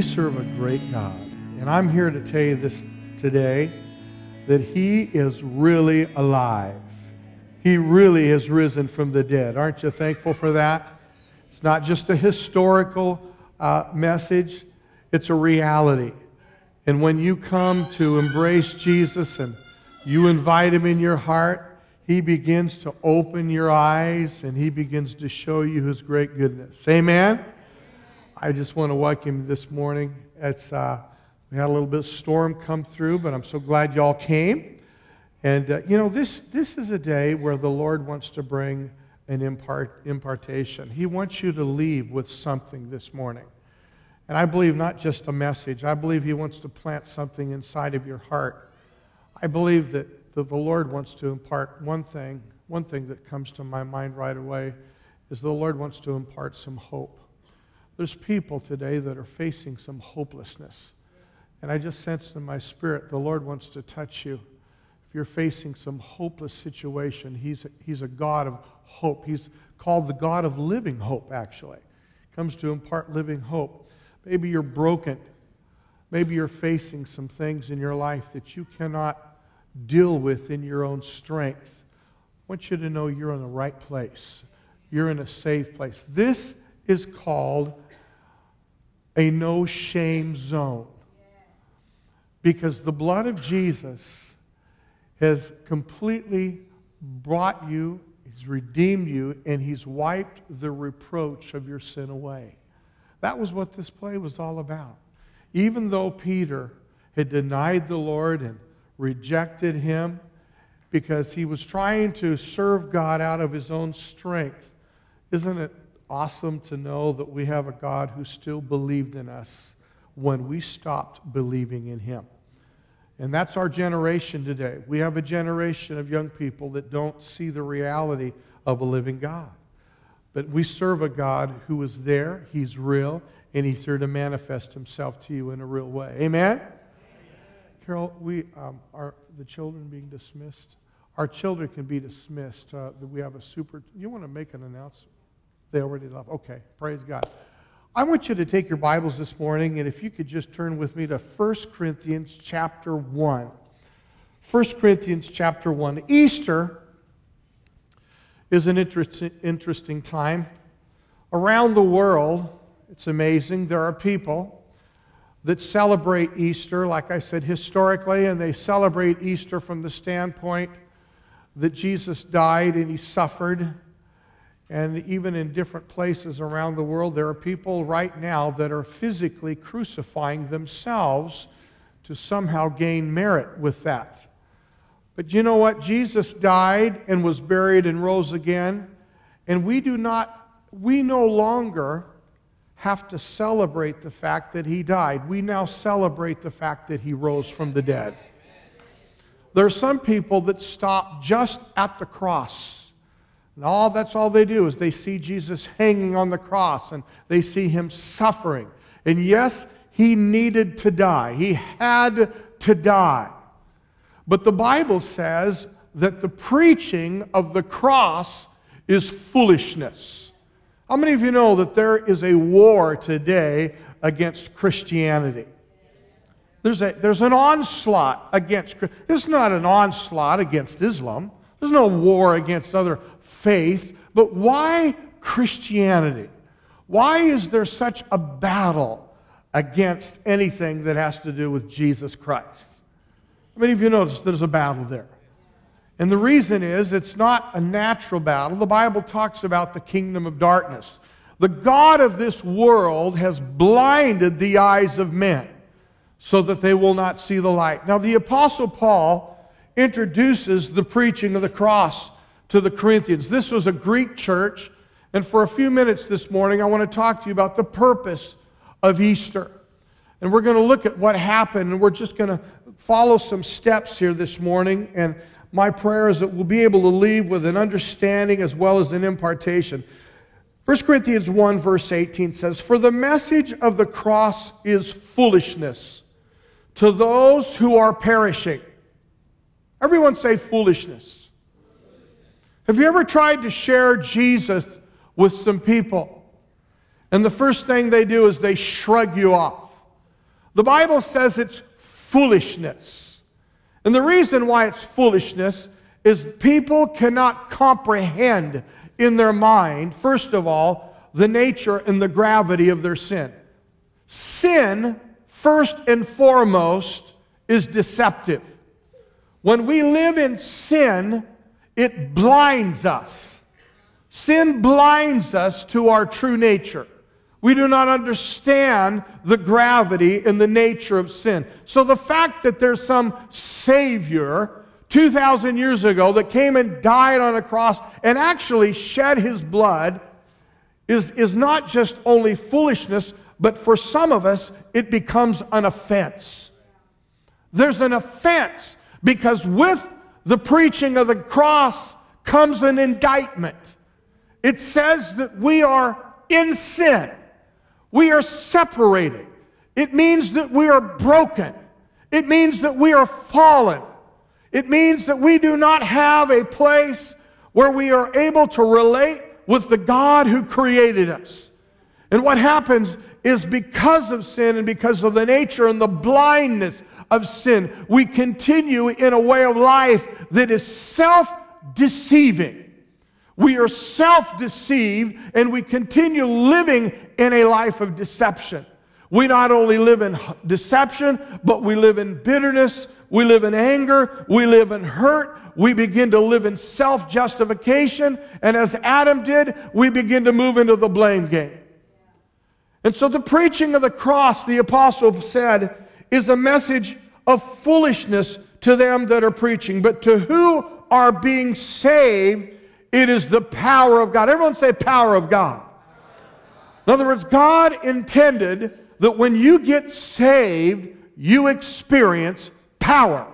We serve a great God. And I'm here to tell you this today that He is really alive. He really has risen from the dead. Aren't you thankful for that? It's not just a historical uh, message, it's a reality. And when you come to embrace Jesus and you invite Him in your heart, He begins to open your eyes and He begins to show you His great goodness. Amen? I just want to welcome you this morning. It's, uh, we had a little bit of storm come through, but I'm so glad y'all came. And, uh, you know, this, this is a day where the Lord wants to bring an impart, impartation. He wants you to leave with something this morning. And I believe not just a message, I believe He wants to plant something inside of your heart. I believe that, the Lord wants to impart one thing. One thing that comes to my mind right away is the Lord wants to impart some hope. There's people today that are facing some hopelessness. And I just sense in my spirit the Lord wants to touch you. If you're facing some hopeless situation, He's, he's a God of hope. He's called the God of living hope, actually. Comes to impart living hope. Maybe you're broken. Maybe you're facing some things in your life that you cannot deal with in your own strength. I want you to know you're in the right place. You're in a safe place. This is called a no shame zone. Because the blood of Jesus has completely brought you, He's redeemed you, and He's wiped the reproach of your sin away. That was what this play was all about. Even though Peter had denied the Lord and rejected Him because he was trying to serve God out of his own strength, isn't it awesome to know that we have a God who still believed in us when we stopped believing in Him. And that's our generation today. We have a generation of young people that don't see the reality of a living God. But we serve a God who is there, He's real, and He's here to manifest Himself to you in a real way. Amen? Amen. Carol, we um, are the children being dismissed. Our children can be dismissed. Uh, we have a super. You want to make an announcement? They already left. Okay, praise God. I want you to take your Bibles this morning, and if you could just turn with me to 1 Corinthians chapter 1. 1 Corinthians chapter 1. Easter is an interesting, interesting time. Around the world, it's amazing, there are people that celebrate Easter, like I said, historically, and they celebrate Easter from the standpoint that Jesus died and he suffered and even in different places around the world, there are people right now that are physically crucifying themselves to somehow gain merit with that. But you know what? Jesus died and was buried and rose again. And we do not, we no longer have to celebrate the fact that he died. We now celebrate the fact that he rose from the dead. There are some people that stop just at the cross and all that's all they do is they see Jesus hanging on the cross and they see him suffering. And yes, he needed to die. He had to die. But the Bible says that the preaching of the cross is foolishness. How many of you know that there is a war today against Christianity? There's, a, there's an onslaught against It's not an onslaught against Islam. There's no war against other faith, but why Christianity? Why is there such a battle against anything that has to do with Jesus Christ? How many of you notice there's a battle there? And the reason is it's not a natural battle. The Bible talks about the kingdom of darkness. The God of this world has blinded the eyes of men so that they will not see the light. Now, the Apostle Paul introduces the preaching of the cross to the Corinthians. This was a Greek church, and for a few minutes this morning, I want to talk to you about the purpose of Easter. And we're going to look at what happened, and we're just going to follow some steps here this morning. And my prayer is that we'll be able to leave with an understanding as well as an impartation. 1 Corinthians 1, verse 18 says, For the message of the cross is foolishness to those who are perishing. Everyone say foolishness. Have you ever tried to share Jesus with some people? And the first thing they do is they shrug you off. The Bible says it's foolishness. And the reason why it's foolishness is people cannot comprehend in their mind, first of all, the nature and the gravity of their sin. Sin, first and foremost, is deceptive. When we live in sin, it blinds us. Sin blinds us to our true nature. We do not understand the gravity and the nature of sin. So the fact that there's some Savior 2,000 years ago that came and died on a cross and actually shed his blood is, is not just only foolishness, but for some of us, it becomes an offense. There's an offense because with the preaching of the cross comes an indictment. It says that we are in sin, we are separated. It means that we are broken, it means that we are fallen. It means that we do not have a place where we are able to relate with the God who created us. And what happens is because of sin and because of the nature and the blindness of sin, we continue in a way of life that is self deceiving. We are self deceived and we continue living in a life of deception. We not only live in deception, but we live in bitterness, we live in anger, we live in hurt, we begin to live in self justification, and as Adam did, we begin to move into the blame game. And so the preaching of the cross, the apostle said, is a message of foolishness to them that are preaching, but to who are being saved, it is the power of God. Everyone say, power of God. In other words, God intended that when you get saved, you experience power.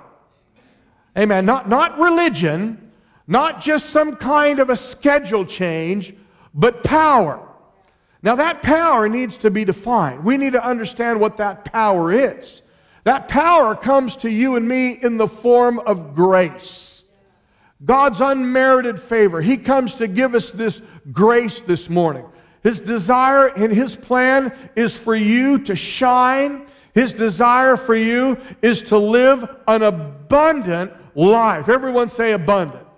Amen. Not, not religion, not just some kind of a schedule change, but power. Now, that power needs to be defined. We need to understand what that power is. That power comes to you and me in the form of grace. God's unmerited favor. He comes to give us this grace this morning. His desire and His plan is for you to shine. His desire for you is to live an abundant life. Everyone say abundant.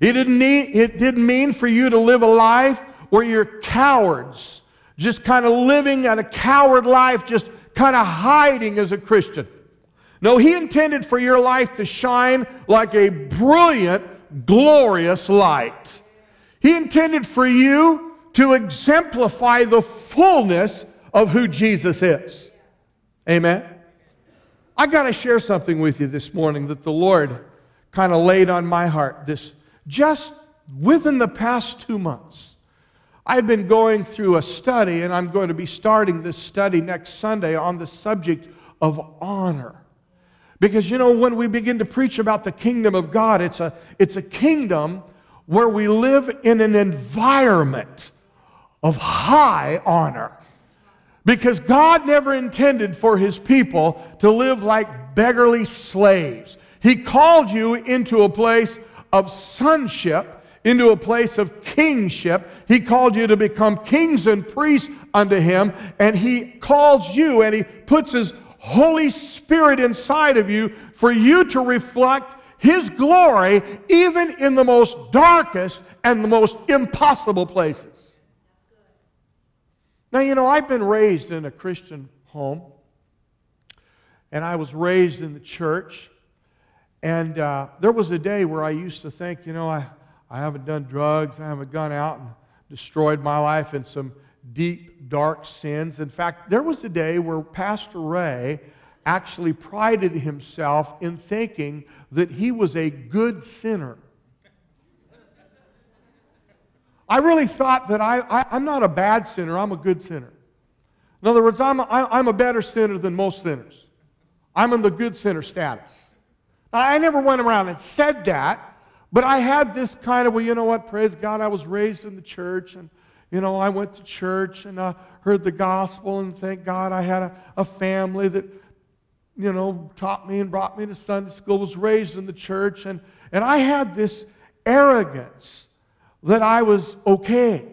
It didn't, need, it didn't mean for you to live a life where you're cowards, just kind of living a coward life, just kind of hiding as a Christian. No, He intended for your life to shine like a brilliant, glorious light. He intended for you to exemplify the fullness of who Jesus is. Amen. I got to share something with you this morning that the Lord kind of laid on my heart this just within the past 2 months. I've been going through a study and I'm going to be starting this study next Sunday on the subject of honor. Because you know when we begin to preach about the kingdom of God, it's a it's a kingdom where we live in an environment of high honor. Because God never intended for his people to live like beggarly slaves. He called you into a place of sonship, into a place of kingship. He called you to become kings and priests unto him, and he calls you and he puts his Holy Spirit inside of you for you to reflect his glory even in the most darkest and the most impossible places. Now, you know, I've been raised in a Christian home, and I was raised in the church. And uh, there was a day where I used to think, you know, I, I haven't done drugs, I haven't gone out and destroyed my life in some deep, dark sins. In fact, there was a day where Pastor Ray actually prided himself in thinking that he was a good sinner. I really thought that I, I, am not a bad sinner, I'm a good sinner. In other words, I'm a, I'm a better sinner than most sinners. I'm in the good sinner status. I never went around and said that, but I had this kind of, well, you know what, praise God, I was raised in the church, and, you know, I went to church and uh, heard the gospel, and thank God I had a, a family that, you know, taught me and brought me to Sunday school, was raised in the church, and, and I had this arrogance that I was okay.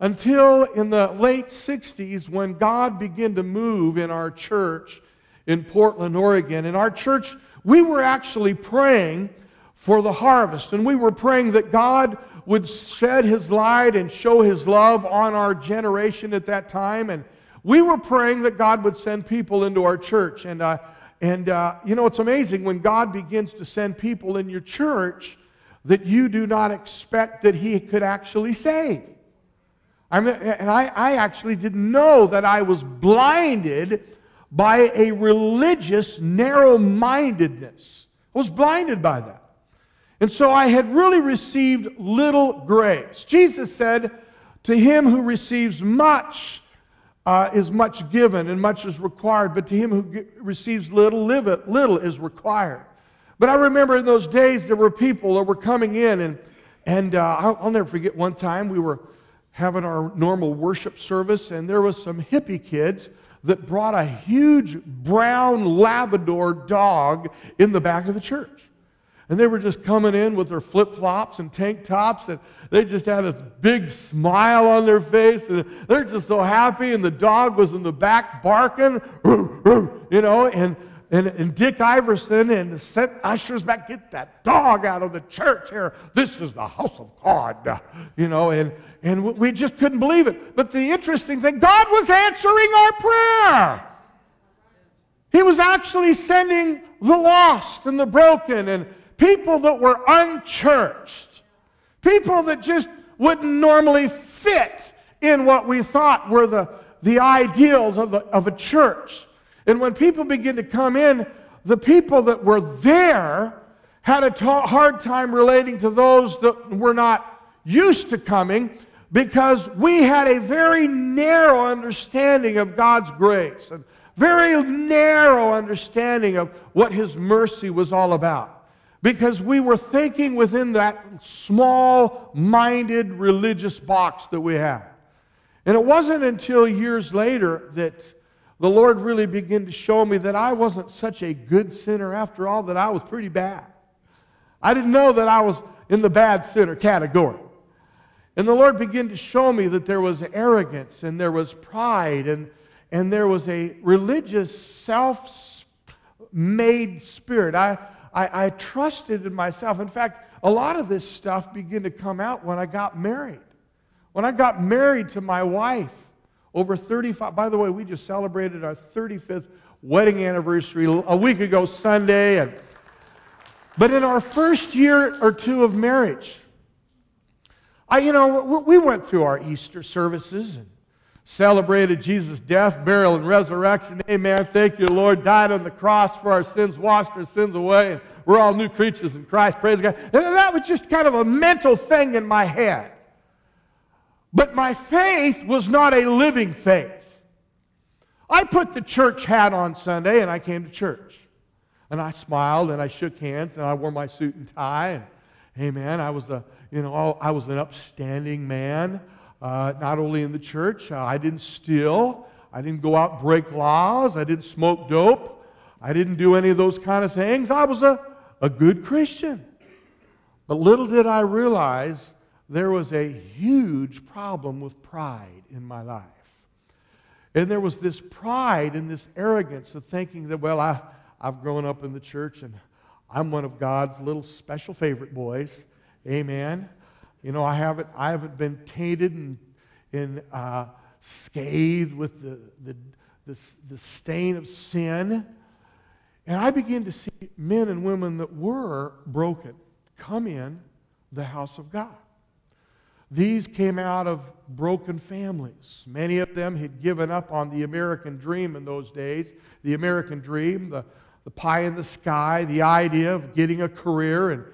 until in the late 60s when God began to move in our church in Portland, Oregon. In our church, we were actually praying for the harvest, and we were praying that God would shed his light and show his love on our generation at that time. And we were praying that God would send people into our church. And, uh, and uh, you know, it's amazing when God begins to send people in your church that you do not expect that he could actually save. I mean, and I, I actually didn't know that I was blinded by a religious narrow mindedness. I was blinded by that. And so I had really received little grace. Jesus said, To him who receives much uh, is much given and much is required, but to him who receives little, little is required. But I remember in those days there were people that were coming in, and, and uh, I'll, I'll never forget one time we were having our normal worship service, and there was some hippie kids that brought a huge brown Labrador dog in the back of the church. And they were just coming in with their flip flops and tank tops, and they just had this big smile on their face, and they're just so happy. And the dog was in the back barking, you know, and and, and Dick Iverson and sent ushers back, get that dog out of the church here. This is the house of God, you know, and, and we just couldn't believe it. But the interesting thing, God was answering our prayer. He was actually sending the lost and the broken and people that were unchurched, people that just wouldn't normally fit in what we thought were the, the ideals of, the, of a church. And when people begin to come in, the people that were there had a hard time relating to those that were not used to coming because we had a very narrow understanding of God's grace, a very narrow understanding of what His mercy was all about. Because we were thinking within that small minded religious box that we had. And it wasn't until years later that the Lord really began to show me that I wasn't such a good sinner after all, that I was pretty bad. I didn't know that I was in the bad sinner category. And the Lord began to show me that there was arrogance and there was pride and, and there was a religious, self made spirit. I, I, I trusted in myself. In fact, a lot of this stuff began to come out when I got married. When I got married to my wife, over 35, by the way, we just celebrated our 35th wedding anniversary a week ago Sunday. And, but in our first year or two of marriage, I, you know, we went through our Easter services and celebrated Jesus' death, burial, and resurrection. Amen. Thank you, Lord. Died on the cross for our sins, washed our sins away, and we're all new creatures in Christ. Praise God. And that was just kind of a mental thing in my head. But my faith was not a living faith. I put the church hat on Sunday and I came to church. And I smiled and I shook hands and I wore my suit and tie. And amen, I was a, you know, I was an upstanding man, uh, not only in the church. Uh, I didn't steal. I didn't go out break laws. I didn't smoke dope. I didn't do any of those kind of things. I was a, a good Christian. But little did I realize there was a huge problem with pride in my life. And there was this pride and this arrogance of thinking that, well, I, I've grown up in the church and I'm one of God's little special favorite boys. Amen. You know, I haven't, I haven't been tainted and, and uh, scathed with the, the, the, the stain of sin. And I begin to see men and women that were broken come in the house of God. These came out of broken families. Many of them had given up on the American dream in those days. The American dream, the, the pie in the sky, the idea of getting a career and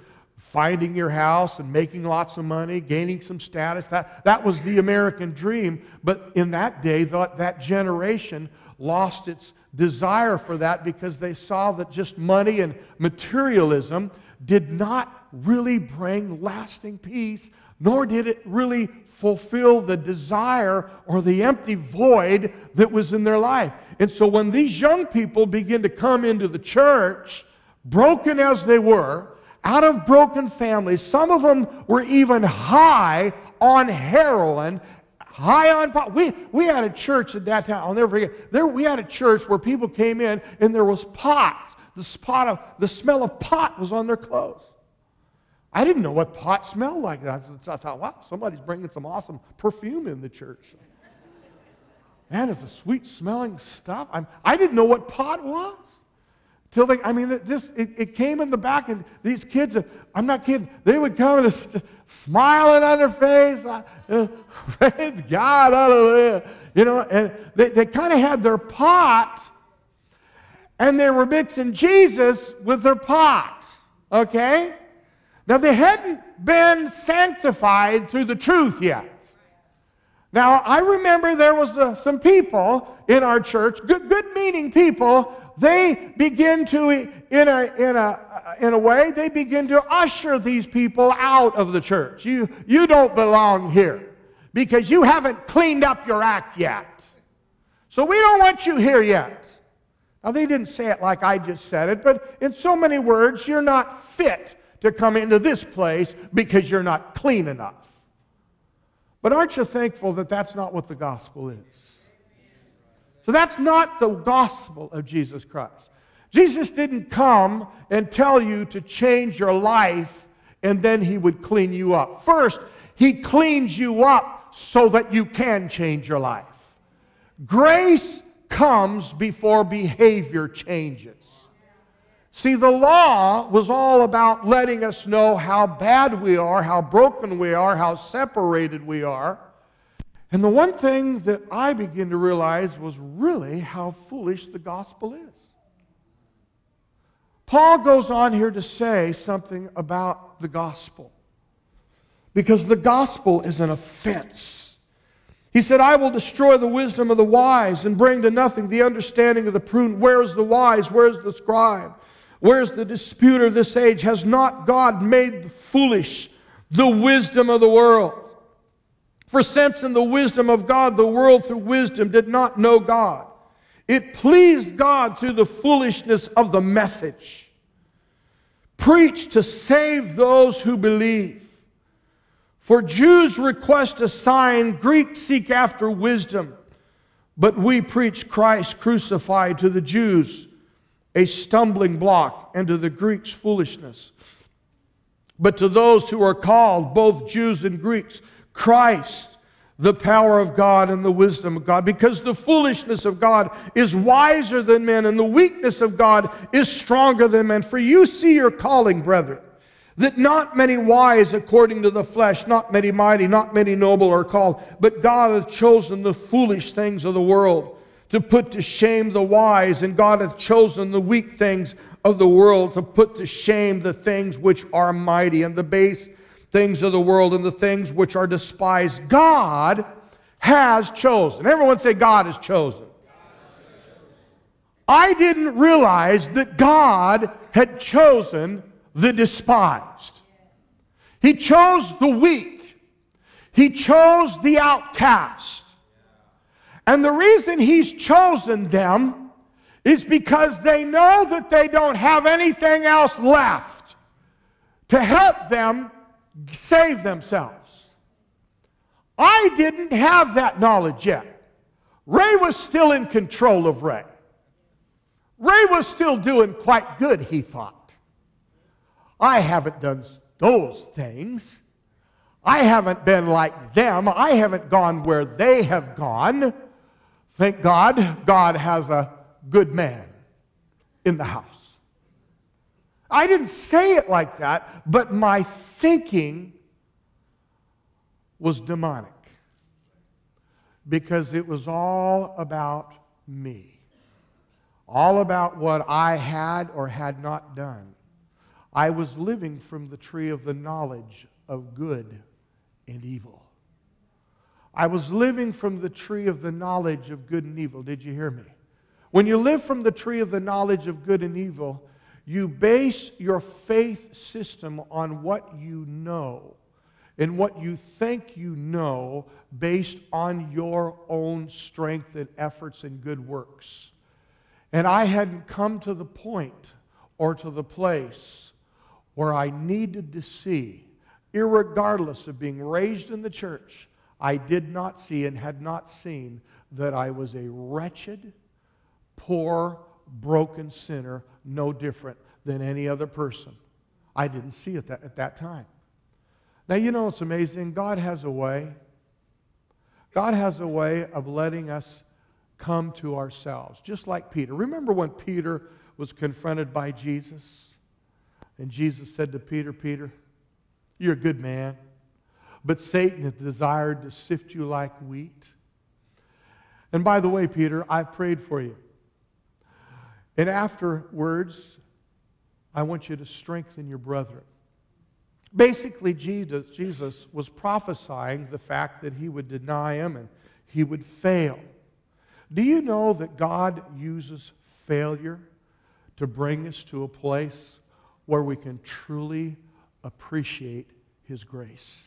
finding your house and making lots of money, gaining some status. That, that was the American dream. But in that day, that, that generation lost its desire for that because they saw that just money and materialism did not really bring lasting peace nor did it really fulfill the desire or the empty void that was in their life. And so when these young people begin to come into the church, broken as they were, out of broken families, some of them were even high on heroin, high on pot. We, we had a church at that time. I'll never forget. There, we had a church where people came in and there was pots. The, spot of, the smell of pot was on their clothes. I didn't know what pot smelled like. That. So I thought, wow, somebody's bringing some awesome perfume in the church. Man, it's a sweet smelling stuff. I'm, I didn't know what pot was. Till they, I mean, this, it, it came in the back, and these kids, I'm not kidding, they would come and smiling on their face. Uh, praise God, hallelujah. You know, and they, they kind of had their pot, and they were mixing Jesus with their pot. Okay? Now, they hadn't been sanctified through the truth yet. Now, I remember there was uh, some people in our church, good, good meaning people, they begin to, in a, in, a, in a way, they begin to usher these people out of the church. You, you don't belong here because you haven't cleaned up your act yet. So we don't want you here yet. Now, they didn't say it like I just said it, but in so many words, you're not fit to come into this place because you're not clean enough. But aren't you thankful that that's not what the gospel is? So that's not the gospel of Jesus Christ. Jesus didn't come and tell you to change your life and then he would clean you up. First, he cleans you up so that you can change your life. Grace comes before behavior changes. See, the law was all about letting us know how bad we are, how broken we are, how separated we are. And the one thing that I begin to realize was really how foolish the gospel is. Paul goes on here to say something about the gospel. Because the gospel is an offense. He said, I will destroy the wisdom of the wise and bring to nothing the understanding of the prudent. Where's the wise? Where's the scribe? Where's the disputer of this age? Has not God made foolish the wisdom of the world? For since in the wisdom of God, the world through wisdom did not know God, it pleased God through the foolishness of the message. Preach to save those who believe. For Jews request a sign, Greeks seek after wisdom, but we preach Christ crucified to the Jews, a stumbling block, and to the Greeks foolishness. But to those who are called, both Jews and Greeks, Christ, the power of God and the wisdom of God, because the foolishness of God is wiser than men, and the weakness of God is stronger than men. For you see your calling, brethren, that not many wise according to the flesh, not many mighty, not many noble are called, but God hath chosen the foolish things of the world to put to shame the wise, and God hath chosen the weak things of the world to put to shame the things which are mighty, and the base things of the world and the things which are despised. God has chosen. Everyone say, God has chosen. I didn't realize that God had chosen the despised. He chose the weak. He chose the outcast. And the reason He's chosen them is because they know that they don't have anything else left to help them save themselves. I didn't have that knowledge yet. Ray was still in control of Ray. Ray was still doing quite good, he thought. I haven't done those things. I haven't been like them. I haven't gone where they have gone. Thank God, God has a good man in the house. I didn't say it like that, but my thinking was demonic because it was all about me, all about what I had or had not done. I was living from the tree of the knowledge of good and evil. I was living from the tree of the knowledge of good and evil. Did you hear me? When you live from the tree of the knowledge of good and evil, you base your faith system on what you know and what you think you know based on your own strength and efforts and good works. And I hadn't come to the point or to the place where I needed to see, regardless of being raised in the church, I did not see and had not seen that I was a wretched, poor, broken sinner, no different than any other person. I didn't see it that, at that time. Now, you know it's amazing? God has a way. God has a way of letting us come to ourselves, just like Peter. Remember when Peter was confronted by Jesus? And Jesus said to Peter, Peter, you're a good man, but Satan has desired to sift you like wheat. And by the way, Peter, I've prayed for you. And afterwards, I want you to strengthen your brethren. Basically, Jesus, Jesus was prophesying the fact that he would deny him and he would fail. Do you know that God uses failure to bring us to a place where we can truly appreciate his grace?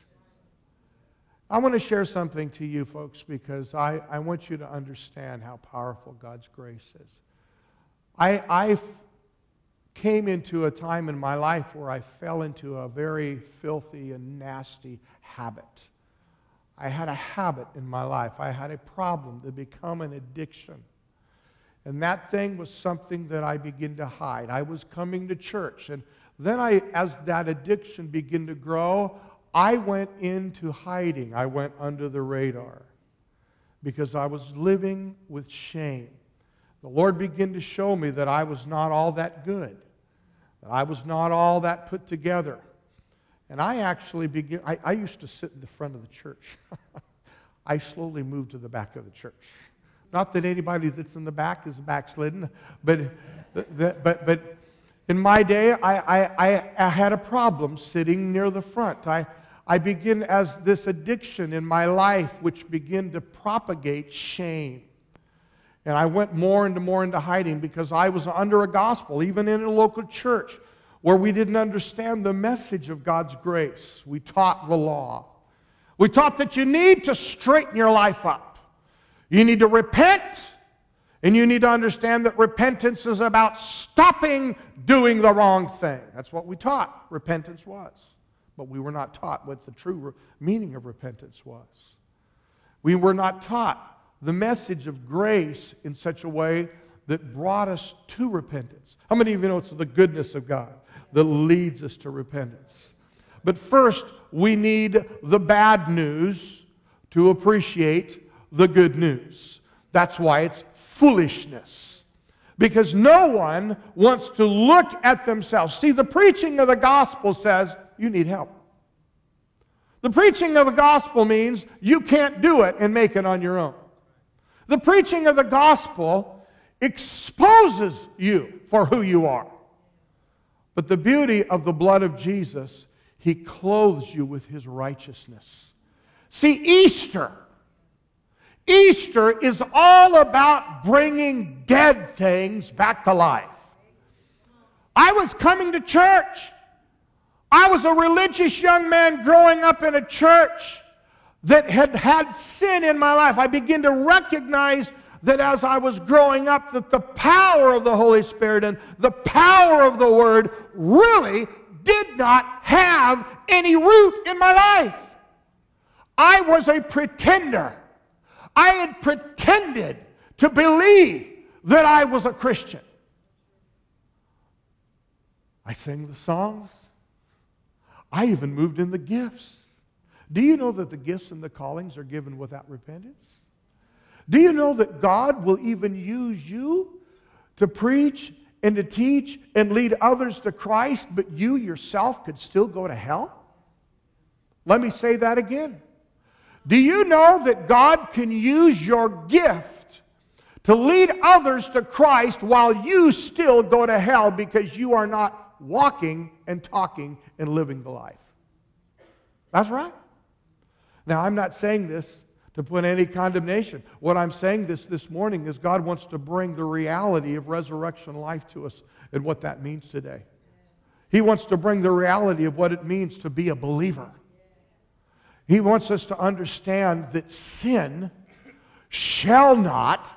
I want to share something to you folks because I, I want you to understand how powerful God's grace is. I, I came into a time in my life where I fell into a very filthy and nasty habit. I had a habit in my life. I had a problem that become an addiction. And that thing was something that I began to hide. I was coming to church. And then I, as that addiction began to grow, I went into hiding. I went under the radar because I was living with shame. The Lord began to show me that I was not all that good, that I was not all that put together. And I actually began, I, I used to sit in the front of the church. I slowly moved to the back of the church. Not that anybody that's in the back is backslidden, but, but, but in my day, I, I, I had a problem sitting near the front. I, I begin as this addiction in my life, which began to propagate shame. And I went more and more into hiding because I was under a gospel, even in a local church, where we didn't understand the message of God's grace. We taught the law. We taught that you need to straighten your life up. You need to repent, and you need to understand that repentance is about stopping doing the wrong thing. That's what we taught repentance was. But we were not taught what the true meaning of repentance was. We were not taught the message of grace in such a way that brought us to repentance. How many of you know it's the goodness of God that leads us to repentance? But first, we need the bad news to appreciate the good news. That's why it's foolishness. Because no one wants to look at themselves. See, the preaching of the gospel says you need help. The preaching of the gospel means you can't do it and make it on your own. The preaching of the gospel exposes you for who you are. But the beauty of the blood of Jesus, he clothes you with his righteousness. See, Easter, Easter is all about bringing dead things back to life. I was coming to church. I was a religious young man growing up in a church that had had sin in my life. I began to recognize that as I was growing up, that the power of the Holy Spirit and the power of the Word really did not have any root in my life. I was a pretender. I had pretended to believe that I was a Christian. I sang the songs. I even moved in the gifts. Do you know that the gifts and the callings are given without repentance? Do you know that God will even use you to preach and to teach and lead others to Christ, but you yourself could still go to hell? Let me say that again. Do you know that God can use your gift to lead others to Christ while you still go to hell because you are not walking and talking and living the life? That's right. Now, I'm not saying this to put any condemnation. What I'm saying this this morning is God wants to bring the reality of resurrection life to us and what that means today. He wants to bring the reality of what it means to be a believer. He wants us to understand that sin shall not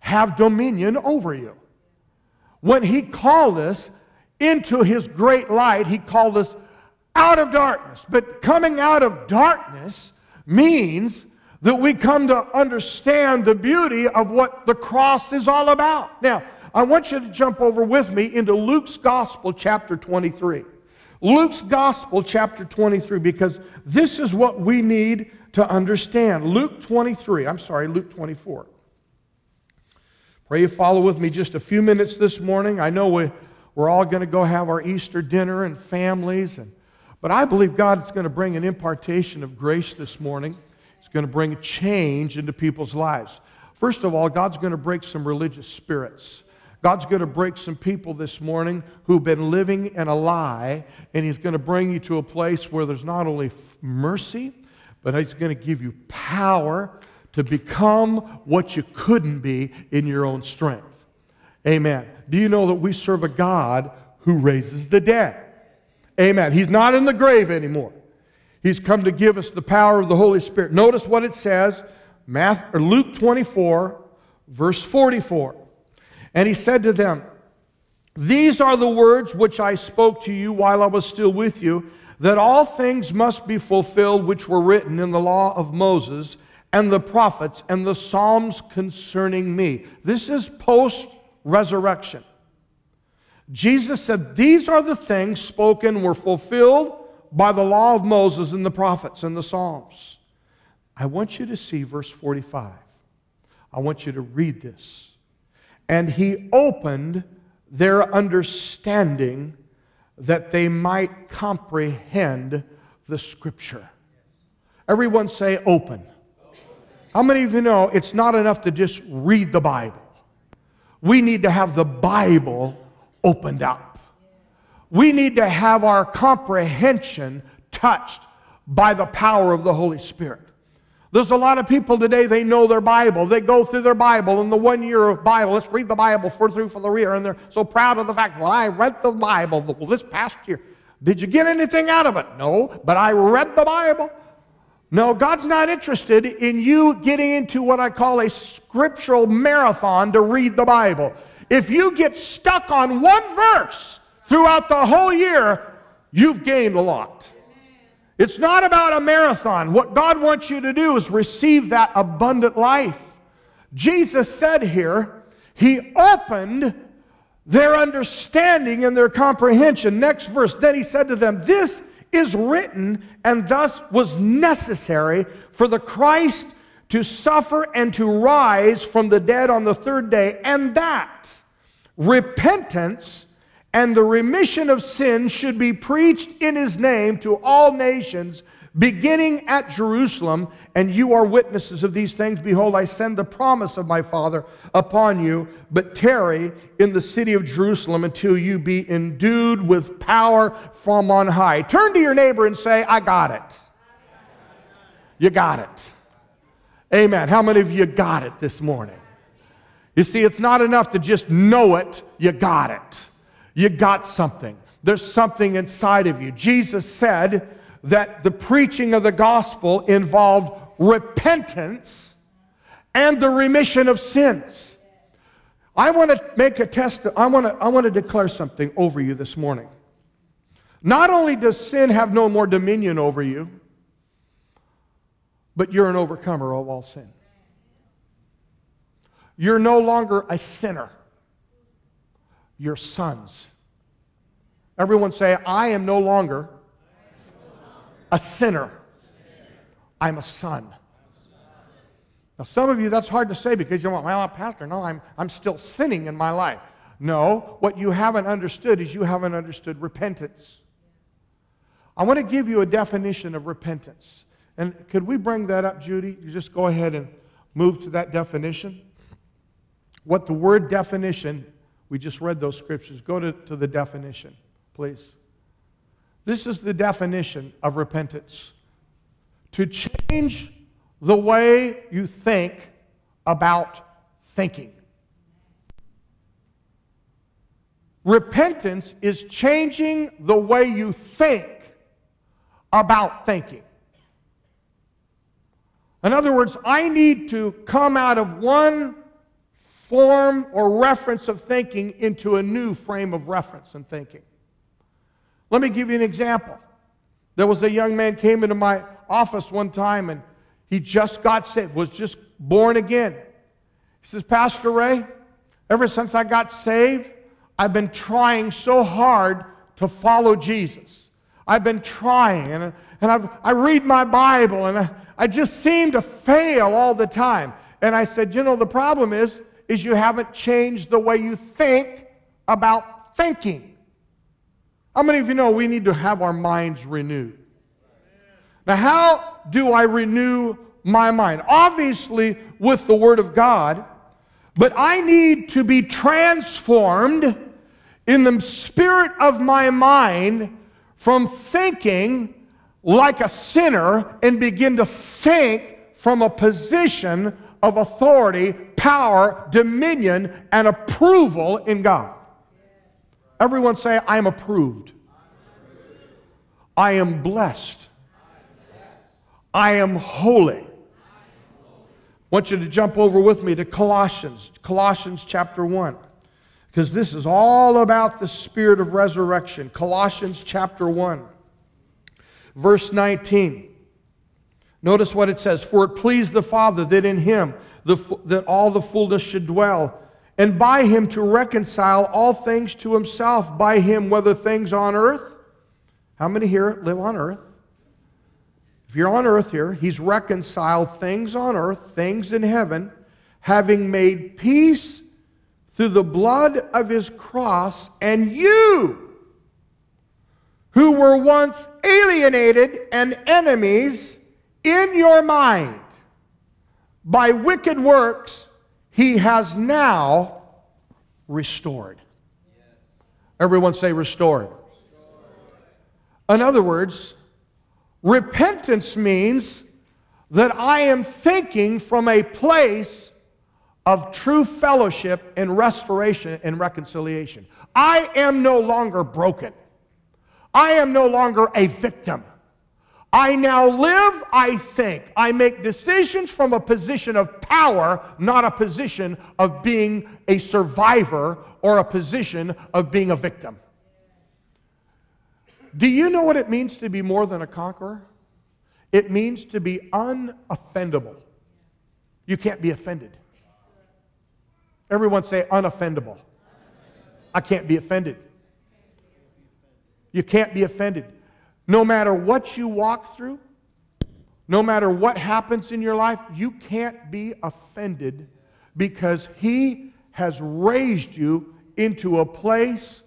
have dominion over you. When He called us into His great light, He called us out of darkness. But coming out of darkness means that we come to understand the beauty of what the cross is all about. Now, I want you to jump over with me into Luke's Gospel, chapter 23. Luke's Gospel, chapter 23, because this is what we need to understand. Luke 23, I'm sorry, Luke 24. Pray you follow with me just a few minutes this morning. I know we, we're all going to go have our Easter dinner and families, and, but I believe God is going to bring an impartation of grace this morning It's going to bring change into people's lives. First of all, God's going to break some religious spirits. God's going to break some people this morning who've been living in a lie, and He's going to bring you to a place where there's not only mercy, but He's going to give you power to become what you couldn't be in your own strength. Amen. Do you know that we serve a God who raises the dead? Amen. He's not in the grave anymore. He's come to give us the power of the Holy Spirit. Notice what it says, Matthew, Luke 24, verse 44. And he said to them, These are the words which I spoke to you while I was still with you, that all things must be fulfilled which were written in the law of Moses and the prophets and the Psalms concerning me. This is post resurrection. Jesus said, These are the things spoken, were fulfilled by the law of Moses and the prophets and the Psalms. I want you to see verse 45. I want you to read this. And he opened their understanding that they might comprehend the scripture. Everyone say open. How many of you know it's not enough to just read the Bible? We need to have the Bible opened up we need to have our comprehension touched by the power of the Holy Spirit. There's a lot of people today, they know their Bible. They go through their Bible in the one year of Bible. Let's read the Bible for through for the rear. And they're so proud of the fact, well, I read the Bible this past year. Did you get anything out of it? No, but I read the Bible. No, God's not interested in you getting into what I call a scriptural marathon to read the Bible. If you get stuck on one verse, throughout the whole year, you've gained a lot. It's not about a marathon. What God wants you to do is receive that abundant life. Jesus said here, He opened their understanding and their comprehension. Next verse, then He said to them, This is written and thus was necessary for the Christ to suffer and to rise from the dead on the third day, and that repentance and the remission of sins should be preached in his name to all nations, beginning at Jerusalem. And you are witnesses of these things. Behold, I send the promise of my Father upon you, but tarry in the city of Jerusalem until you be endued with power from on high. Turn to your neighbor and say, I got it. You got it. Amen. How many of you got it this morning? You see, it's not enough to just know it, you got it. You got something. There's something inside of you. Jesus said that the preaching of the gospel involved repentance and the remission of sins. I want to make a test. I want to, I want to declare something over you this morning. Not only does sin have no more dominion over you, but you're an overcomer of all sin. You're no longer a sinner You're sons. Everyone say, I am no longer a sinner. I'm a son. Now, some of you, that's hard to say because you want, well, Pastor, no, I'm, I'm still sinning in my life. No, what you haven't understood is you haven't understood repentance. I want to give you a definition of repentance. And could we bring that up, Judy? You just go ahead and move to that definition. What the word definition we just read those scriptures. Go to, to the definition, please. This is the definition of repentance to change the way you think about thinking. Repentance is changing the way you think about thinking. In other words, I need to come out of one form or reference of thinking into a new frame of reference and thinking. Let me give you an example. There was a young man came into my office one time and He just got saved, was just born again. He says, Pastor Ray, ever since I got saved, I've been trying so hard to follow Jesus. I've been trying, and, and I've, I read my Bible, and I, I just seem to fail all the time. And I said, You know, the problem is, is you haven't changed the way you think about thinking. How many of you know we need to have our minds renewed? Now, how do I renew my mind? Obviously, with the Word of God, but I need to be transformed in the spirit of my mind from thinking like a sinner and begin to think from a position of authority, power, dominion, and approval in God. Everyone say, I am approved. I am blessed. I am holy. I want you to jump over with me to Colossians, Colossians chapter 1, because this is all about the spirit of resurrection. Colossians chapter 1, verse 19. Notice what it says For it pleased the Father that in him the, that all the fullness should dwell, and by him to reconcile all things to himself, by him, whether things on earth. How many here live on earth? If you're on earth here, he's reconciled things on earth, things in heaven, having made peace through the blood of his cross, and you, who were once alienated and enemies, in your mind by wicked works, he has now restored. Everyone say restored. In other words, repentance means that I am thinking from a place of true fellowship and restoration and reconciliation. I am no longer broken. I am no longer a victim. I now live, I think. I make decisions from a position of power, not a position of being a survivor or a position of being a victim. Do you know what it means to be more than a conqueror? It means to be unoffendable. You can't be offended. Everyone say unoffendable. I can't be offended. You can't be offended. No matter what you walk through, no matter what happens in your life, you can't be offended because He has raised you into a place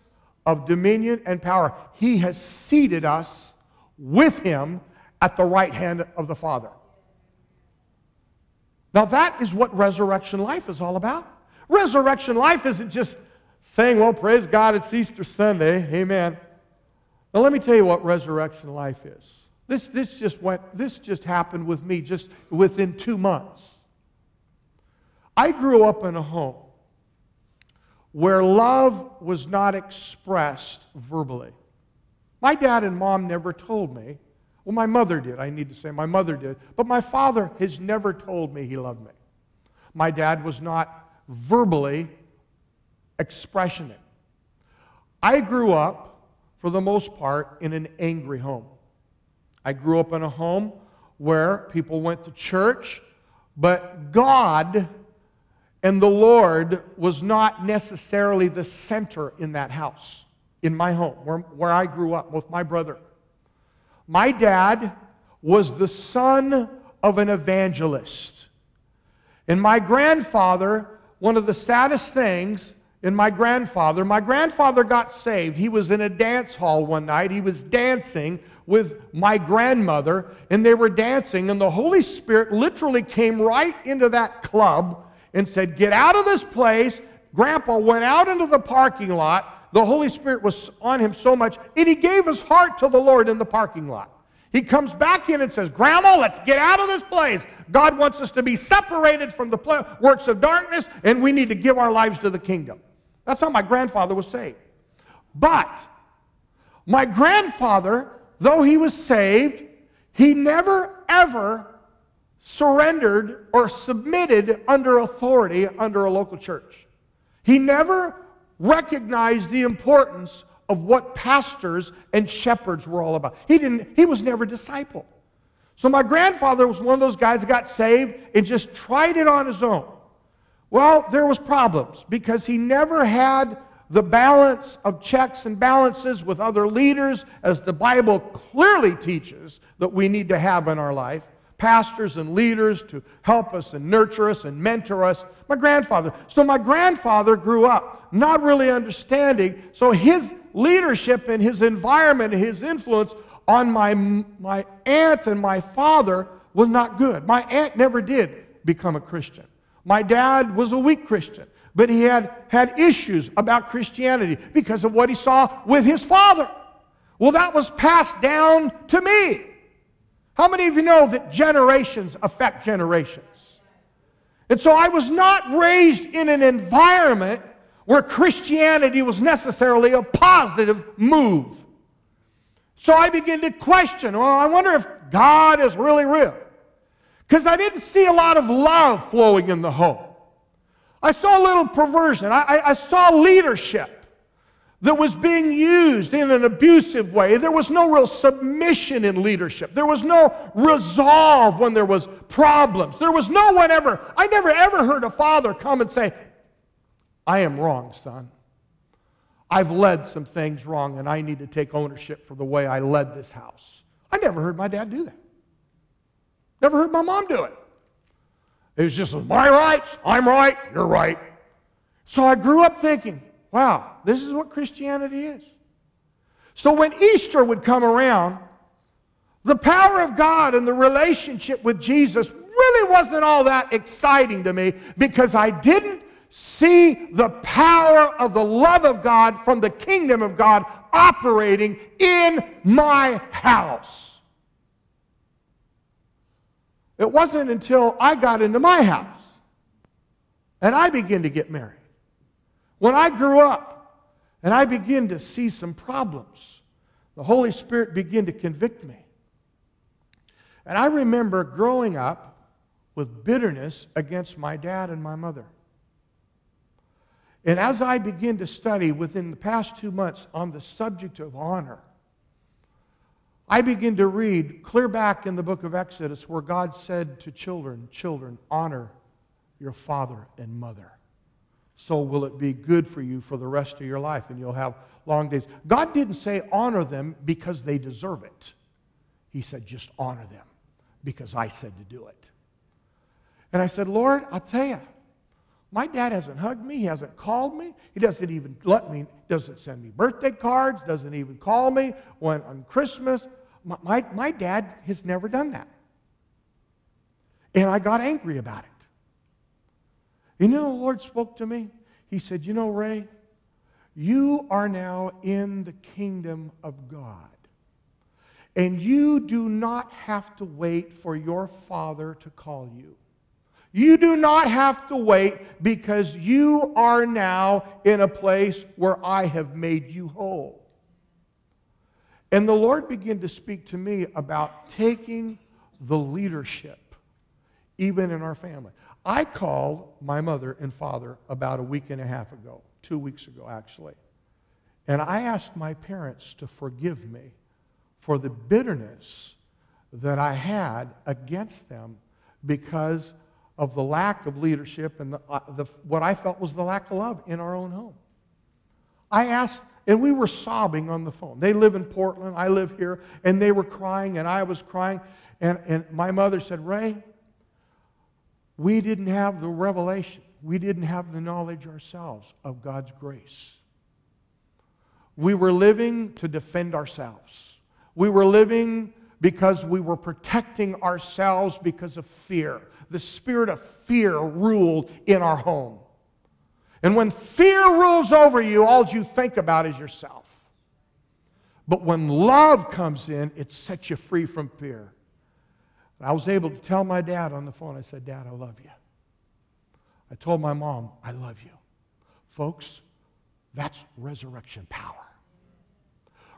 of dominion and power. He has seated us with Him at the right hand of the Father. Now, that is what resurrection life is all about. Resurrection life isn't just saying, well, praise God, it's Easter Sunday. Amen. Now, let me tell you what resurrection life is. This, this, just went, this just happened with me just within two months. I grew up in a home where love was not expressed verbally. My dad and mom never told me. Well, my mother did, I need to say. My mother did. But my father has never told me he loved me. My dad was not verbally expressionate. I grew up for the most part, in an angry home. I grew up in a home where people went to church, but God and the Lord was not necessarily the center in that house, in my home, where, where I grew up with my brother. My dad was the son of an evangelist. And my grandfather, one of the saddest things in my grandfather. My grandfather got saved. He was in a dance hall one night. He was dancing with my grandmother, and they were dancing, and the Holy Spirit literally came right into that club and said, Get out of this place. Grandpa went out into the parking lot. The Holy Spirit was on him so much, and he gave his heart to the Lord in the parking lot. He comes back in and says, Grandma, let's get out of this place. God wants us to be separated from the works of darkness, and we need to give our lives to the kingdom. That's how my grandfather was saved. But my grandfather, though he was saved, he never ever surrendered or submitted under authority under a local church. He never recognized the importance of what pastors and shepherds were all about. He didn't he was never disciple. So my grandfather was one of those guys that got saved and just tried it on his own. Well, there was problems because he never had the balance of checks and balances with other leaders as the Bible clearly teaches that we need to have in our life. Pastors and leaders to help us and nurture us and mentor us. My grandfather. So my grandfather grew up not really understanding. So his leadership and his environment and his influence on my, my aunt and my father was not good. My aunt never did become a Christian. My dad was a weak Christian, but he had had issues about Christianity because of what he saw with his father. Well, that was passed down to me. How many of you know that generations affect generations? And so I was not raised in an environment where Christianity was necessarily a positive move. So I begin to question well, I wonder if God is really real. Because I didn't see a lot of love flowing in the home. I saw a little perversion. I, I, I, saw leadership that was being used in an abusive way. There was no real submission in leadership. There was no resolve when there was problems. There was no one ever, I never ever heard a father come and say, I am wrong, son. I've led some things wrong and I need to take ownership for the way I led this house. I never heard my dad do that. Never heard my mom do it. It was just my rights, I'm right, you're right. So I grew up thinking, wow, this is what Christianity is. So when Easter would come around, the power of God and the relationship with Jesus really wasn't all that exciting to me because I didn't see the power of the love of God from the kingdom of God operating in my house. It wasn't until I got into my house and I began to get married. When I grew up and I began to see some problems, the Holy Spirit began to convict me. And I remember growing up with bitterness against my dad and my mother. And as I begin to study within the past two months on the subject of honor, I begin to read clear back in the book of Exodus where God said to children, Children, honor your father and mother. So will it be good for you for the rest of your life and you'll have long days. God didn't say honor them because they deserve it. He said just honor them because I said to do it. And I said, Lord, I'll tell you, my dad hasn't hugged me. He hasn't called me. He doesn't even let me, doesn't send me birthday cards, doesn't even call me when on Christmas. My, my, dad has never done that. And I got angry about it. And you know, the Lord spoke to me. He said, You know, Ray, you are now in the kingdom of God. And you do not have to wait for your father to call you. You do not have to wait because you are now in a place where I have made you whole. And the Lord began to speak to me about taking the leadership, even in our family. I called my mother and father about a week and a half ago, two weeks ago, actually. And I asked my parents to forgive me for the bitterness that I had against them because of the lack of leadership and the, uh, the, what I felt was the lack of love in our own home. I asked, and we were sobbing on the phone. They live in Portland, I live here, and they were crying, and I was crying. And, and my mother said, Ray, we didn't have the revelation, we didn't have the knowledge ourselves of God's grace. We were living to defend ourselves. We were living because we were protecting ourselves because of fear the spirit of fear ruled in our home. And when fear rules over you, all you think about is yourself. But when love comes in, it sets you free from fear. I was able to tell my dad on the phone, I said, Dad, I love you. I told my mom, I love you. Folks, that's resurrection power.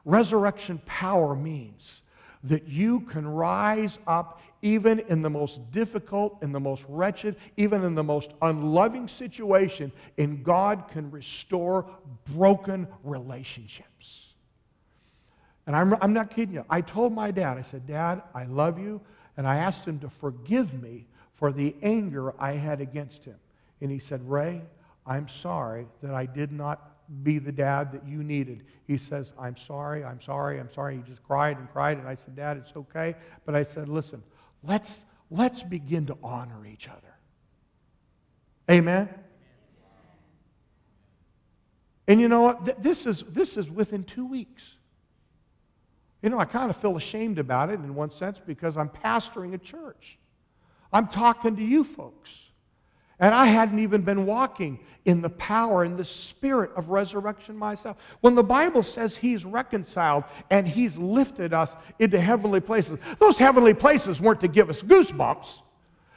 Resurrection power means that you can rise up even in the most difficult, in the most wretched, even in the most unloving situation, and God can restore broken relationships. And I'm, I'm not kidding you. I told my dad, I said, Dad, I love you, and I asked him to forgive me for the anger I had against him. And he said, Ray, I'm sorry that I did not be the dad that you needed. He says, I'm sorry, I'm sorry, I'm sorry. He just cried and cried. And I said, Dad, it's okay. But I said, listen, let's, let's begin to honor each other. Amen? And you know what? This is, this is within two weeks. You know, I kind of feel ashamed about it in one sense because I'm pastoring a church. I'm talking to you folks. And I hadn't even been walking in the power and the spirit of resurrection myself. When the Bible says He's reconciled and He's lifted us into heavenly places, those heavenly places weren't to give us goosebumps.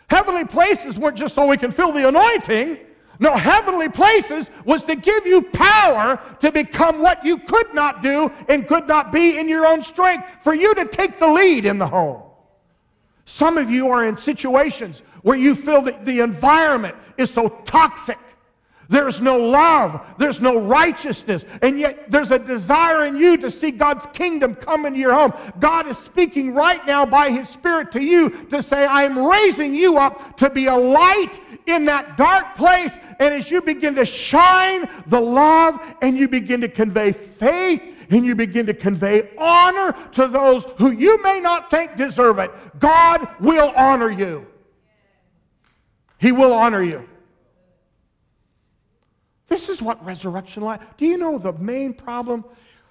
Heavenly places weren't just so we can feel the anointing. No, heavenly places was to give you power to become what you could not do and could not be in your own strength, for you to take the lead in the home. Some of you are in situations where you feel that the environment is so toxic. There's no love, there's no righteousness, and yet there's a desire in you to see God's kingdom come into your home. God is speaking right now by His Spirit to you to say, I am raising you up to be a light in that dark place. And as you begin to shine the love and you begin to convey faith and you begin to convey honor to those who you may not think deserve it, God will honor you. He will honor you. This is what resurrection life. Do you know the main problem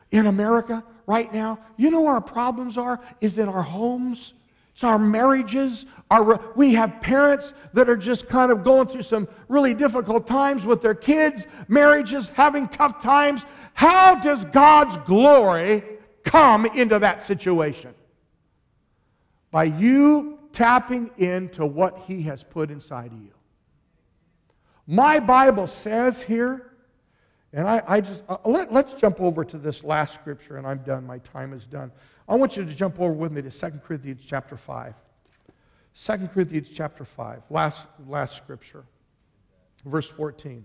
in America right now? You know our problems are is in our homes. It's our marriages. Our, we have parents that are just kind of going through some really difficult times with their kids, marriages having tough times. How does God's glory come into that situation? By you tapping into what He has put inside of you. My Bible says here, and I, I just, uh, let, let's jump over to this last scripture, and I'm done. My time is done. I want you to jump over with me to 2 Corinthians chapter 5. 2 Corinthians chapter 5, last, last scripture, verse 14.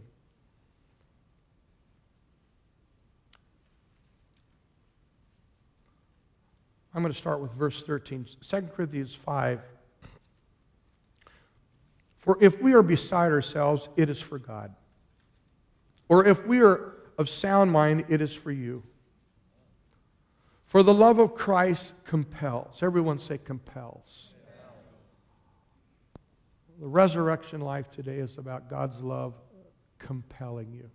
I'm going to start with verse 13. 2 Corinthians 5. For if we are beside ourselves, it is for God. Or if we are of sound mind, it is for you. For the love of Christ compels. Everyone say compels. The resurrection life today is about God's love compelling you.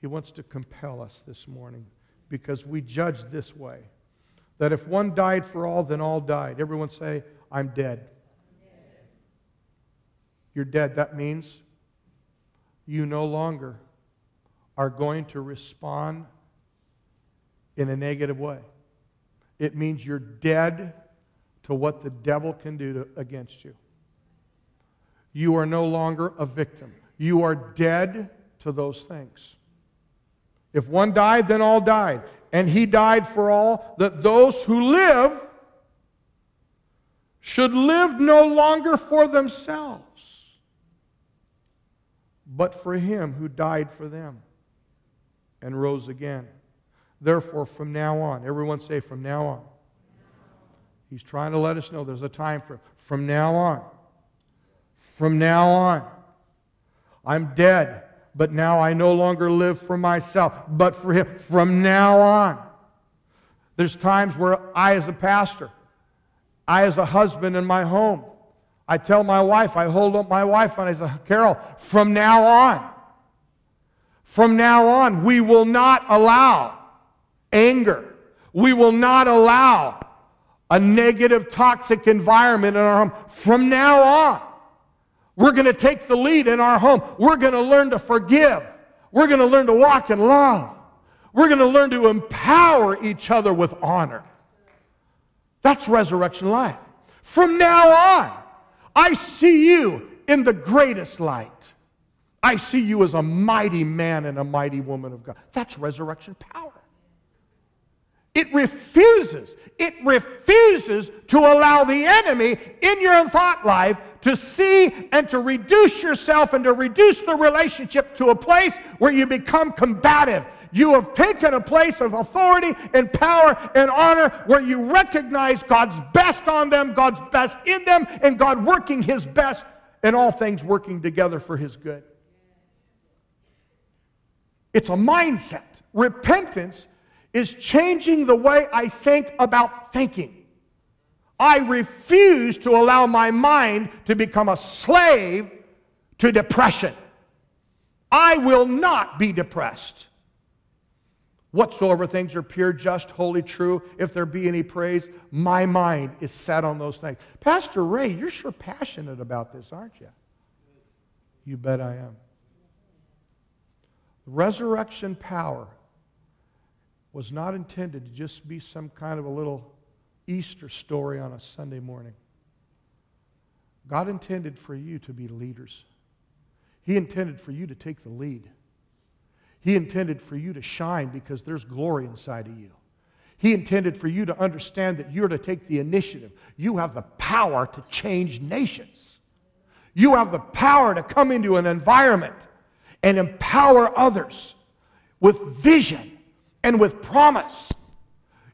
He wants to compel us this morning because we judge this way that if one died for all, then all died. Everyone say, I'm dead. You're dead. That means you no longer are going to respond in a negative way. It means you're dead to what the devil can do to, against you. You are no longer a victim. You are dead to those things. If one died, then all died. And he died for all, that those who live should live no longer for themselves, but for him who died for them and rose again. Therefore, from now on, everyone say, from now on. He's trying to let us know there's a time for from now on. From now on. I'm dead, but now I no longer live for myself, but for Him. From now on. There's times where I, as a pastor, I, as a husband in my home, I tell my wife, I hold up my wife, and I say, Carol, from now on, from now on, we will not allow anger. We will not allow a negative, toxic environment in our home. From now on, we're going to take the lead in our home. We're going to learn to forgive. We're going to learn to walk in love. We're going to learn to empower each other with honor. That's resurrection life. From now on, I see you in the greatest light. I see you as a mighty man and a mighty woman of God. That's resurrection power. It refuses, it refuses to allow the enemy in your thought life to see and to reduce yourself and to reduce the relationship to a place where you become combative. You have taken a place of authority and power and honor where you recognize God's best on them, God's best in them, and God working His best and all things working together for His good. It's a mindset. Repentance is changing the way I think about thinking. I refuse to allow my mind to become a slave to depression. I will not be depressed. Whatsoever things are pure, just, holy, true, if there be any praise, my mind is set on those things. Pastor Ray, you're sure passionate about this, aren't you? You bet I am. Resurrection power was not intended to just be some kind of a little Easter story on a Sunday morning. God intended for you to be leaders. He intended for you to take the lead. He intended for you to shine because there's glory inside of you. He intended for you to understand that you're to take the initiative. You have the power to change nations. You have the power to come into an environment and empower others with vision and with promise.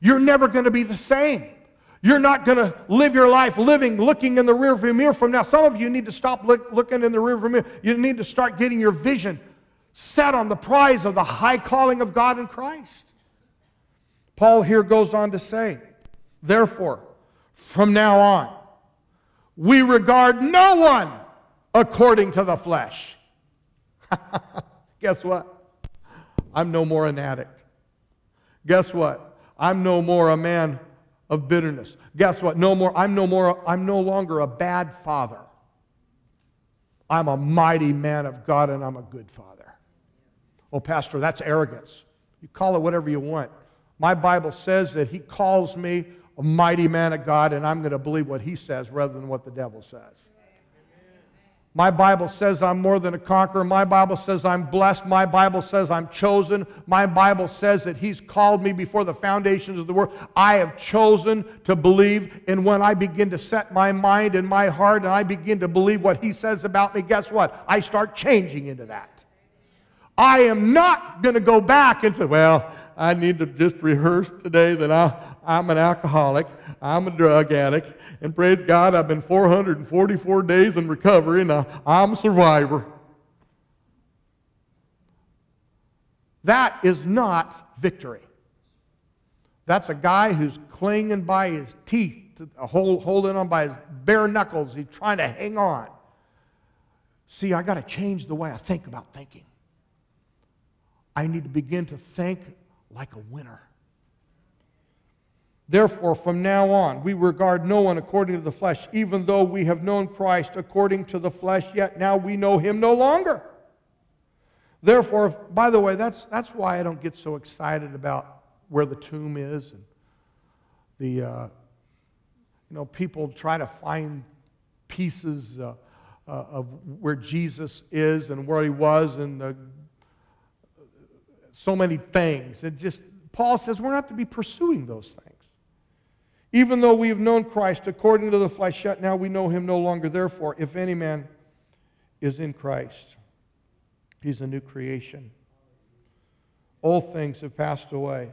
You're never going to be the same. You're not going to live your life living, looking in the rearview mirror from now. Some of you need to stop look, looking in the rearview mirror. You need to start getting your vision set on the prize of the high calling of God in Christ. Paul here goes on to say, therefore, from now on, we regard no one according to the flesh. Guess what? I'm no more an addict. Guess what? I'm no more a man of bitterness. Guess what? No more, I'm no more, I'm no longer a bad father. I'm a mighty man of God and I'm a good father. Oh, Pastor, that's arrogance. You call it whatever you want. My Bible says that he calls me a mighty man of God, and I'm going to believe what he says rather than what the devil says. My Bible says I'm more than a conqueror. My Bible says I'm blessed. My Bible says I'm chosen. My Bible says that He's called me before the foundations of the world. I have chosen to believe. And when I begin to set my mind and my heart and I begin to believe what He says about me, guess what? I start changing into that. I am not going to go back and say, well, I need to just rehearse today that I, I'm an alcoholic, I'm a drug addict, and praise God, I've been 444 days in recovery, and I, I'm a survivor. That is not victory. That's a guy who's clinging by his teeth, hold, holding on by his bare knuckles. He's trying to hang on. See, I got to change the way I think about thinking. I need to begin to think like a winner. Therefore, from now on, we regard no one according to the flesh, even though we have known Christ according to the flesh, yet now we know him no longer. Therefore, by the way, that's, that's why I don't get so excited about where the tomb is. And the, uh, you know, people try to find pieces uh, uh, of where Jesus is and where he was and the, so many things. It just, Paul says we're not to be pursuing those things. Even though we have known Christ according to the flesh, yet now we know him no longer. Therefore, if any man is in Christ, he's a new creation. Old things have passed away,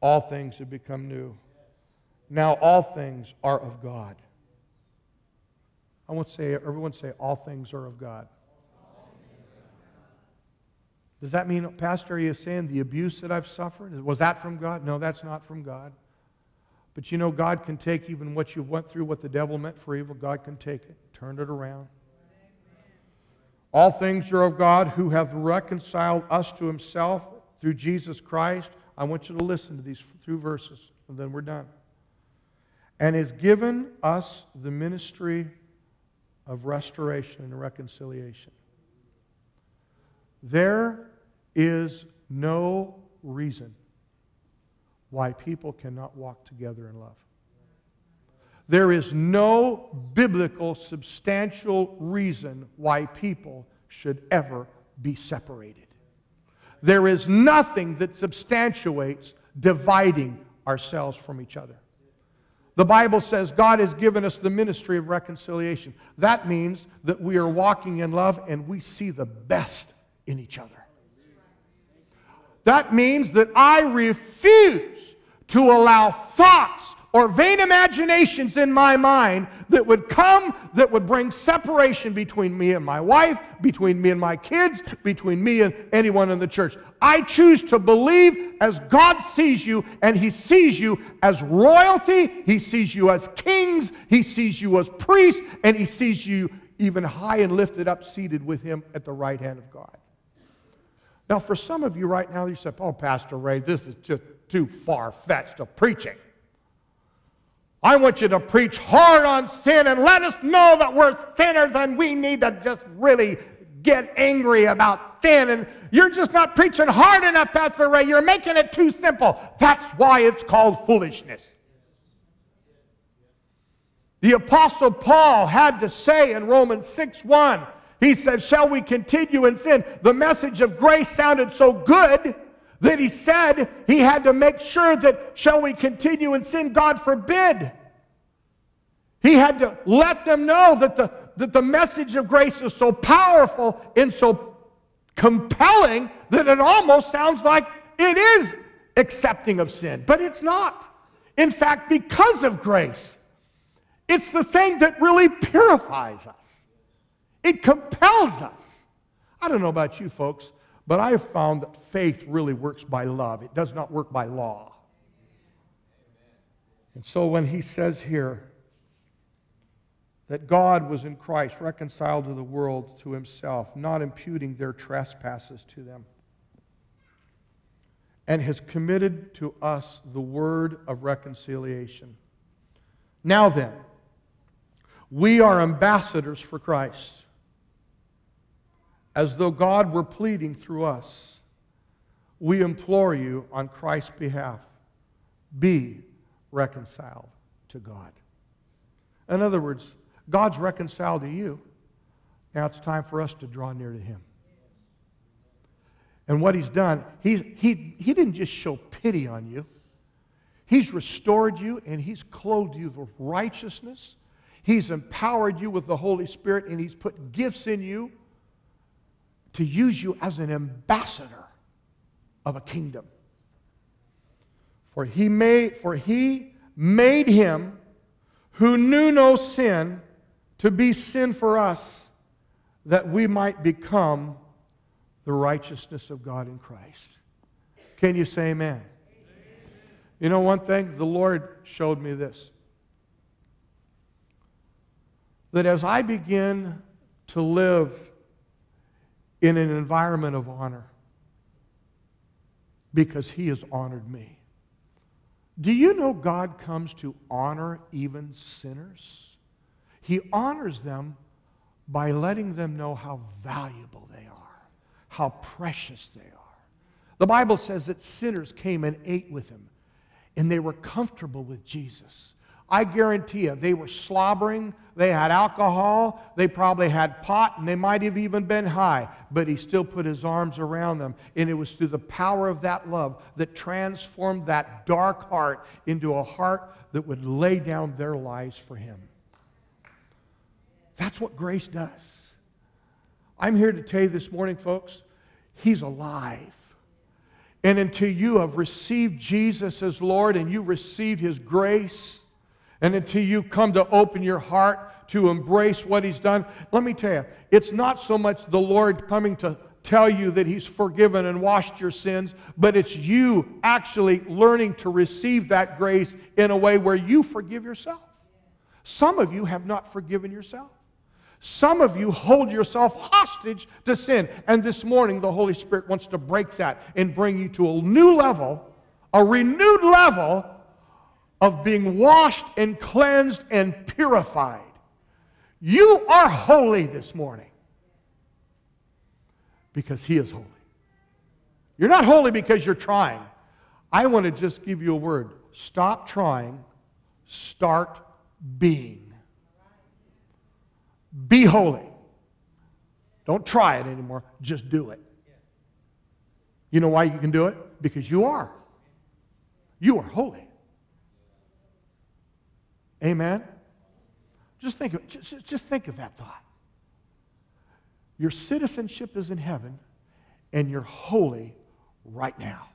all things have become new. Now all things are of God. I want to say, everyone say, all things are of God. Does that mean, Pastor, are you saying the abuse that I've suffered, was that from God? No, that's not from God. But you know, God can take even what you went through, what the devil meant for evil, God can take it, turn it around. All things are of God who hath reconciled us to himself through Jesus Christ. I want you to listen to these two verses, and then we're done. And has given us the ministry of restoration and reconciliation. There is no reason why people cannot walk together in love. There is no biblical, substantial reason why people should ever be separated. There is nothing that substantiates dividing ourselves from each other. The Bible says God has given us the ministry of reconciliation. That means that we are walking in love and we see the best in each other. That means that I refuse to allow thoughts or vain imaginations in my mind that would come that would bring separation between me and my wife, between me and my kids, between me and anyone in the church. I choose to believe as God sees you, and He sees you as royalty, He sees you as kings, He sees you as priests, and He sees you even high and lifted up, seated with Him at the right hand of God. Now, for some of you right now, you say, Oh, Pastor Ray, this is just too far fetched of preaching. I want you to preach hard on sin and let us know that we're sinners and we need to just really get angry about sin. And you're just not preaching hard enough, Pastor Ray. You're making it too simple. That's why it's called foolishness. The Apostle Paul had to say in Romans 6 1, he said, Shall we continue in sin? The message of grace sounded so good that he said he had to make sure that, shall we continue in sin? God forbid. He had to let them know that the, that the message of grace is so powerful and so compelling that it almost sounds like it is accepting of sin, but it's not. In fact, because of grace, it's the thing that really purifies us. It compels us. I don't know about you folks, but I have found that faith really works by love. It does not work by law. And so when he says here that God was in Christ reconciled to the world to himself, not imputing their trespasses to them, and has committed to us the word of reconciliation. Now then, we are ambassadors for Christ as though God were pleading through us. We implore you on Christ's behalf be reconciled to God. In other words, God's reconciled to you. Now it's time for us to draw near to Him. And what He's done, he's, he, he didn't just show pity on you, He's restored you and He's clothed you with righteousness. He's empowered you with the Holy Spirit and He's put gifts in you to use you as an ambassador of a kingdom. For he made, for he made him who knew no sin to be sin for us, that we might become the righteousness of God in Christ. Can you say amen? amen? You know one thing? The Lord showed me this. That as I begin to live in an environment of honor because he has honored me. Do you know God comes to honor even sinners? He honors them by letting them know how valuable they are, how precious they are. The Bible says that sinners came and ate with him, and they were comfortable with Jesus. I guarantee you, they were slobbering, they had alcohol, they probably had pot, and they might have even been high, but he still put his arms around them. And it was through the power of that love that transformed that dark heart into a heart that would lay down their lives for him. That's what grace does. I'm here to tell you this morning, folks, he's alive. And until you have received Jesus as Lord and you received his grace, and until you come to open your heart to embrace what He's done, let me tell you, it's not so much the Lord coming to tell you that He's forgiven and washed your sins, but it's you actually learning to receive that grace in a way where you forgive yourself. Some of you have not forgiven yourself. Some of you hold yourself hostage to sin. And this morning, the Holy Spirit wants to break that and bring you to a new level, a renewed level of being washed and cleansed and purified. You are holy this morning because He is holy. You're not holy because you're trying. I want to just give you a word. Stop trying, start being. Be holy. Don't try it anymore, just do it. You know why you can do it? Because you are. You are holy. Amen? Just think of, just, just think of that thought. Your citizenship is in heaven, and you're holy right now.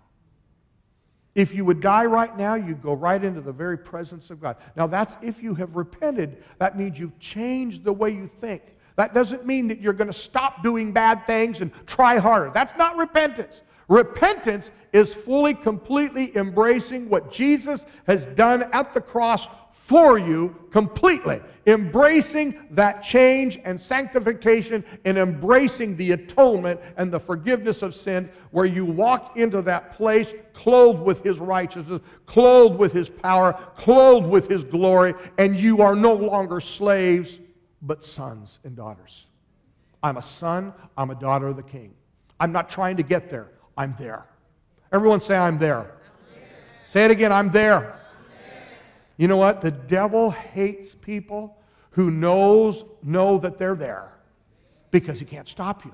If you would die right now, you'd go right into the very presence of God. Now, that's if you have repented. That means you've changed the way you think. That doesn't mean that you're going to stop doing bad things and try harder. That's not repentance. Repentance is fully, completely embracing what Jesus has done at the cross for you completely. Embracing that change and sanctification and embracing the atonement and the forgiveness of sin, where you walk into that place clothed with His righteousness, clothed with His power, clothed with His glory, and you are no longer slaves, but sons and daughters. I'm a son, I'm a daughter of the King. I'm not trying to get there, I'm there. Everyone say, I'm there. I'm there. Say it again, I'm there. You know what? The devil hates people who knows know that they're there because he can't stop you.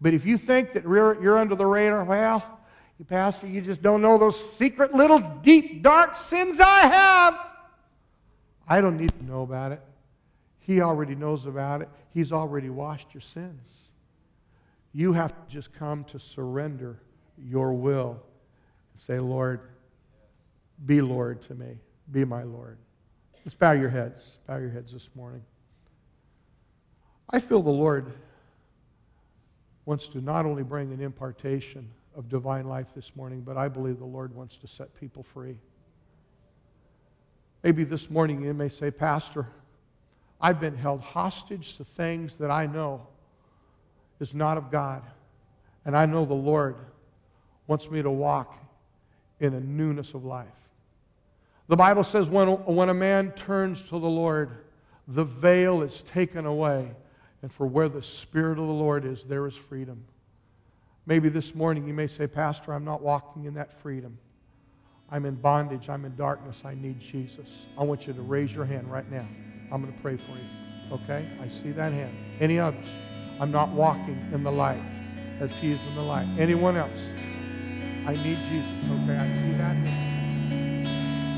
But if you think that you're, under the radar, well, you pastor, you just don't know those secret little deep dark sins I have. I don't need to know about it. He already knows about it. He's already washed your sins. You have to just come to surrender your will and say, Lord, be Lord to me. Be my Lord. Let's bow your heads. Bow your heads this morning. I feel the Lord wants to not only bring an impartation of divine life this morning, but I believe the Lord wants to set people free. Maybe this morning you may say, Pastor, I've been held hostage to things that I know is not of God. And I know the Lord wants me to walk in a newness of life. The Bible says when, when a man turns to the Lord, the veil is taken away. And for where the Spirit of the Lord is, there is freedom. Maybe this morning you may say, Pastor, I'm not walking in that freedom. I'm in bondage. I'm in darkness. I need Jesus. I want you to raise your hand right now. I'm going to pray for you. Okay? I see that hand. Any others? I'm not walking in the light as He is in the light. Anyone else? I need Jesus. Okay? I see that hand.